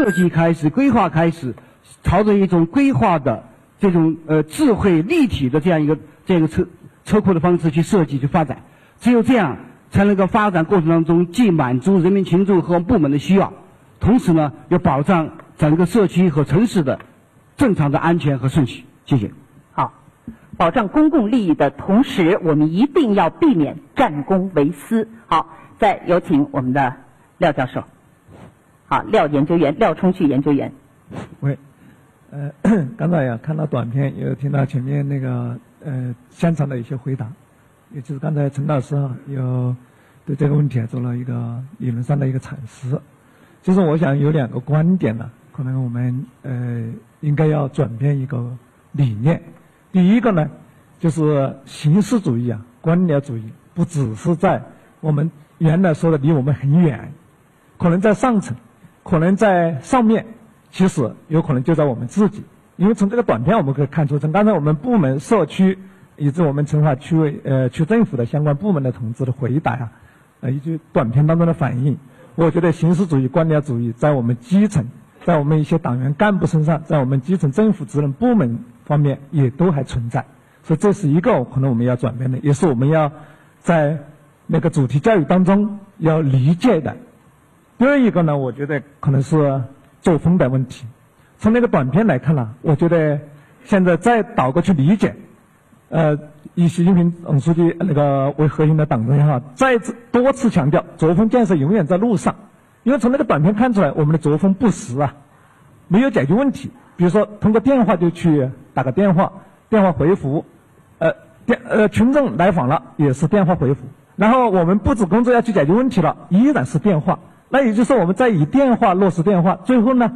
设计开始、规划开始，朝着一种规划的这种呃智慧立体的这样一个这样一个车车库的方式去设计去发展。只有这样，才能够发展过程当中既满足人民群众和部门的需要，同时呢，又保障整个社区和城市的正常的安全和顺序。谢谢。好，保障公共利益的同时，我们一定要避免战功为私。好，再有请我们的廖教授。好，廖研究员，廖冲旭研究员。喂，呃，刚才呀看到短片，有听到前面那个呃现场的一些回答。也就是刚才陈老师啊，有对这个问题啊做了一个理论上的一个阐释。就是我想有两个观点呢，可能我们呃应该要转变一个理念。第一个呢，就是形式主义啊、官僚主义，不只是在我们原来说的离我们很远，可能在上层，可能在上面，其实有可能就在我们自己。因为从这个短片我们可以看出，从刚才我们部门、社区。以及我们成华区委呃区政府的相关部门的同志的回答呀，呃以及短片当中的反应，我觉得形式主义、官僚主义在我们基层，在我们一些党员干部身上，在我们基层政府职能部门方面也都还存在，所以这是一个可能我们要转变的，也是我们要在那个主题教育当中要理解的。第二一个呢，我觉得可能是作风的问题。从那个短片来看呢，我觉得现在再倒过去理解。呃，以习近平总书记那个为核心的党中央哈，再次多次强调，作风建设永远在路上。因为从那个短片看出来，我们的作风不实啊，没有解决问题。比如说，通过电话就去打个电话，电话回复，呃，电呃群众来访了也是电话回复。然后我们布置工作要去解决问题了，依然是电话。那也就是，我们在以电话落实电话，最后呢，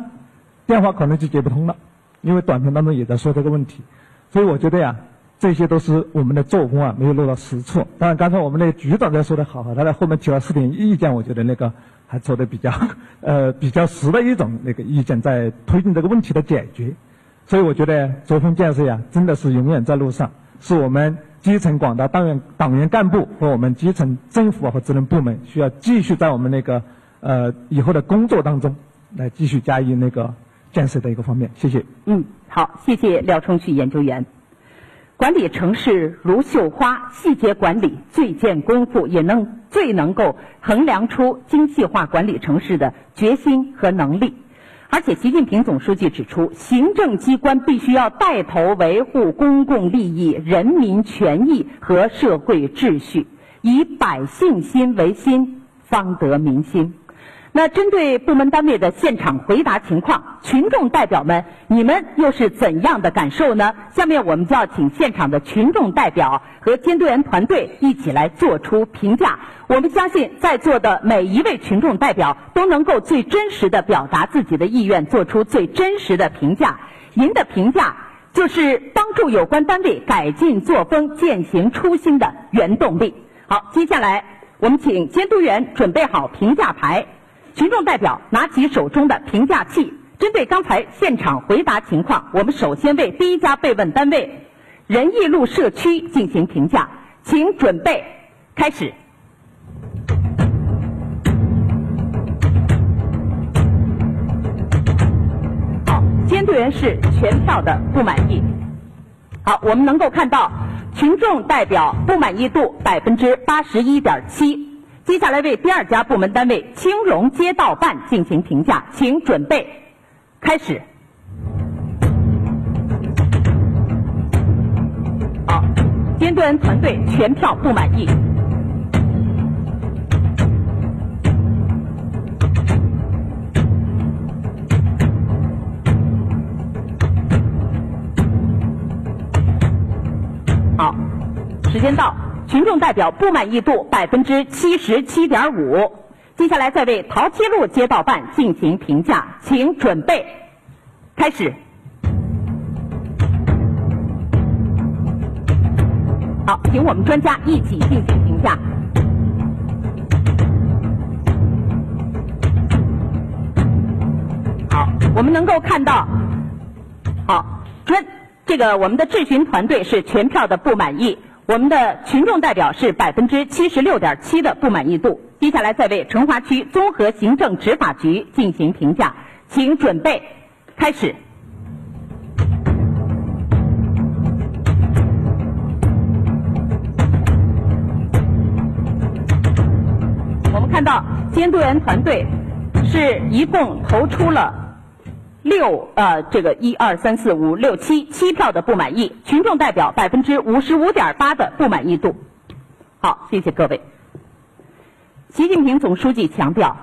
电话可能就接不通了。因为短片当中也在说这个问题，所以我觉得呀。这些都是我们的作风啊，没有落到实处。当然，刚才我们那个局长在说的好，他在后面提了四点意见，我觉得那个还做的比较，呃，比较实的一种那个意见，在推进这个问题的解决。所以，我觉得作风建设呀，真的是永远在路上，是我们基层广大党员、党员干部和我们基层政府和职能部门需要继续在我们那个呃以后的工作当中来继续加以那个建设的一个方面。谢谢。嗯，好，谢谢廖冲旭研究员。管理城市如绣花，细节管理最见功夫，也能最能够衡量出精细化管理城市的决心和能力。而且，习近平总书记指出，行政机关必须要带头维护公共利益、人民权益和社会秩序，以百姓心为心，方得民心。那针对部门单位的现场回答情况，群众代表们，你们又是怎样的感受呢？下面我们就要请现场的群众代表和监督员团队一起来做出评价。我们相信在座的每一位群众代表都能够最真实的表达自己的意愿，做出最真实的评价。您的评价就是帮助有关单位改进作风、践行初心的原动力。好，接下来我们请监督员准备好评价牌。群众代表拿起手中的评价器，针对刚才现场回答情况，我们首先为第一家被问单位仁义路社区进行评价，请准备开始。好，监督员是全票的不满意。好，我们能够看到群众代表不满意度百分之八十一点七。接下来为第二家部门单位青龙街道办进行评价，请准备开始。好，监督员团队全票不满意。好，时间到。群众代表不满意度百分之七十七点五，接下来再为陶七路街道办进行评价，请准备开始。好，请我们专家一起进行评价。好，我们能够看到，好专这个我们的质询团队是全票的不满意。我们的群众代表是百分之七十六点七的不满意度。接下来再为成华区综合行政执法局进行评价，请准备开始。我们看到监督员团队是一共投出了。六呃，这个一二三四五六七七票的不满意，群众代表百分之五十五点八的不满意度。好，谢谢各位。习近平总书记强调，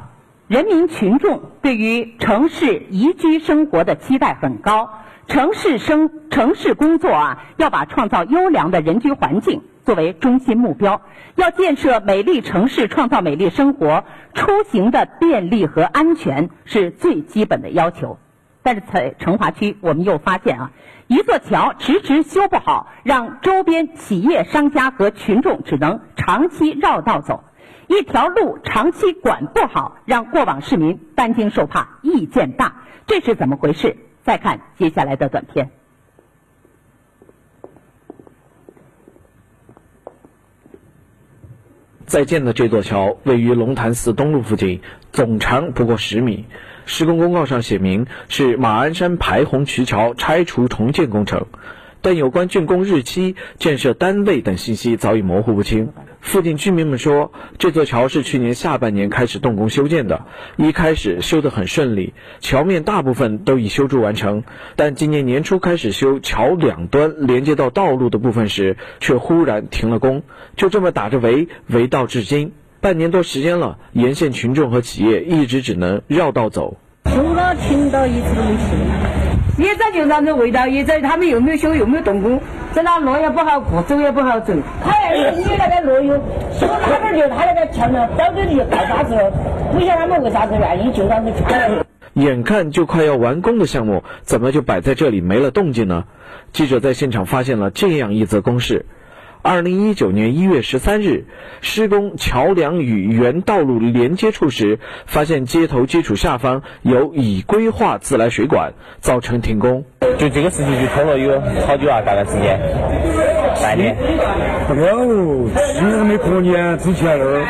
人民群众对于城市宜居生活的期待很高，城市生城市工作啊，要把创造优良的人居环境作为中心目标，要建设美丽城市，创造美丽生活，出行的便利和安全是最基本的要求。但是在成华区，我们又发现啊，一座桥迟迟修不好，让周边企业、商家和群众只能长期绕道走；一条路长期管不好，让过往市民担惊受怕、意见大。这是怎么回事？再看接下来的短片。在建的这座桥位于龙潭寺东路附近，总长不过十米。施工公告上写明是马鞍山排洪渠桥拆除重建工程，但有关竣工日期、建设单位等信息早已模糊不清。附近居民们说，这座桥是去年下半年开始动工修建的，一开始修得很顺利，桥面大部分都已修筑完成。但今年年初开始修桥两端连接到道路的部分时，却忽然停了工，就这么打着围，围到至今。半年多时间了，沿线群众和企业一直只能绕道走。修了停到一次都没去，也在就让这味道，也在他们又没有修又没有动工，在那路也不好过，走也不好走。他你那个路又修哪边就他那个桥呢，早就就盖啥子？不晓得他们为啥子愿意就让这桥。眼看就快要完工的项目，怎么就摆在这里没了动静呢？记者在现场发现了这样一则公示。二零一九年一月十三日，施工桥梁与原道路连接处时，发现接头基础下方有已规划自来水管，造成停工。就这个事情就拖了有好久啊，大概时间半年。不了，今年没过年之前那儿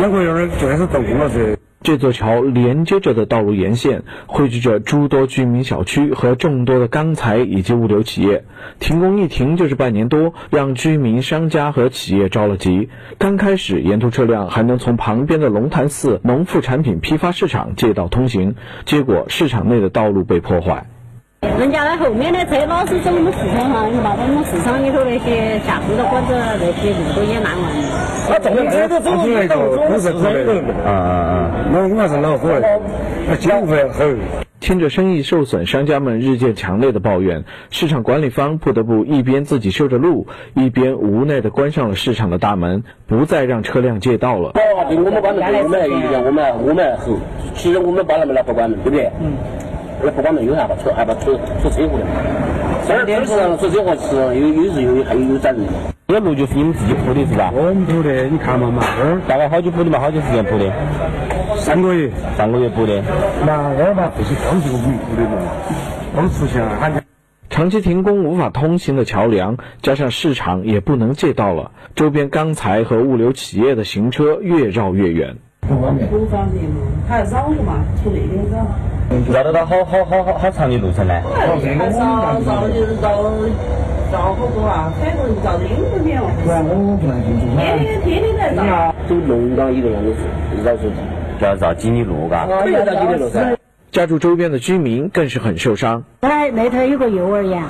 两个月就开始动工了噻。这座桥连接着的道路沿线汇聚着诸多居民小区和众多的钢材以及物流企业，停工一停就是半年多，让居民、商家和企业着了急。刚开始，沿途车辆还能从旁边的龙潭寺农副产品批发市场借道通行，结果市场内的道路被破坏。人家那后面的车老是走我们市场上，你把我们市场里头那些下水的管子那些路都也烂完了。他重的车都走不动，都是土的。啊啊啊！那我是恼火，那交费很。听着生意受损，商家们日渐强烈的抱怨，市场管理方不得不一边自己修着路，一边无奈的关上了市场的大门，不再让车辆借道了。哦，对我们关门，我们我们我们后，其实我们把他们来不关门，对不对？嗯。那不关门，有啥吧出害怕出出车祸的。这儿事实上出车祸是有有是有还有有责任。这个路就是你们自己铺的是吧？我们铺的，你看嘛嘛，这儿大概好久铺的嘛？好久时间铺的？三个月，上个月铺的。那这儿嘛，这些都是我们铺的嘛，都出现了。长期停工无法通行的桥梁，加上市场也不能借道了，周边钢材和物流企业的行车越绕越远。不方便，不方便嘛，还绕路嘛，从那边绕。绕得到好好好好好长的路程呢？太少，绕就是绕绕好多啊，反正绕的有点远哦。天天天天在绕。走龙岗一个样子绕出去，就要绕几里路，嘎。可以绕几里路噻。家住周边的居民更是很受伤。哎，那头有个幼儿园。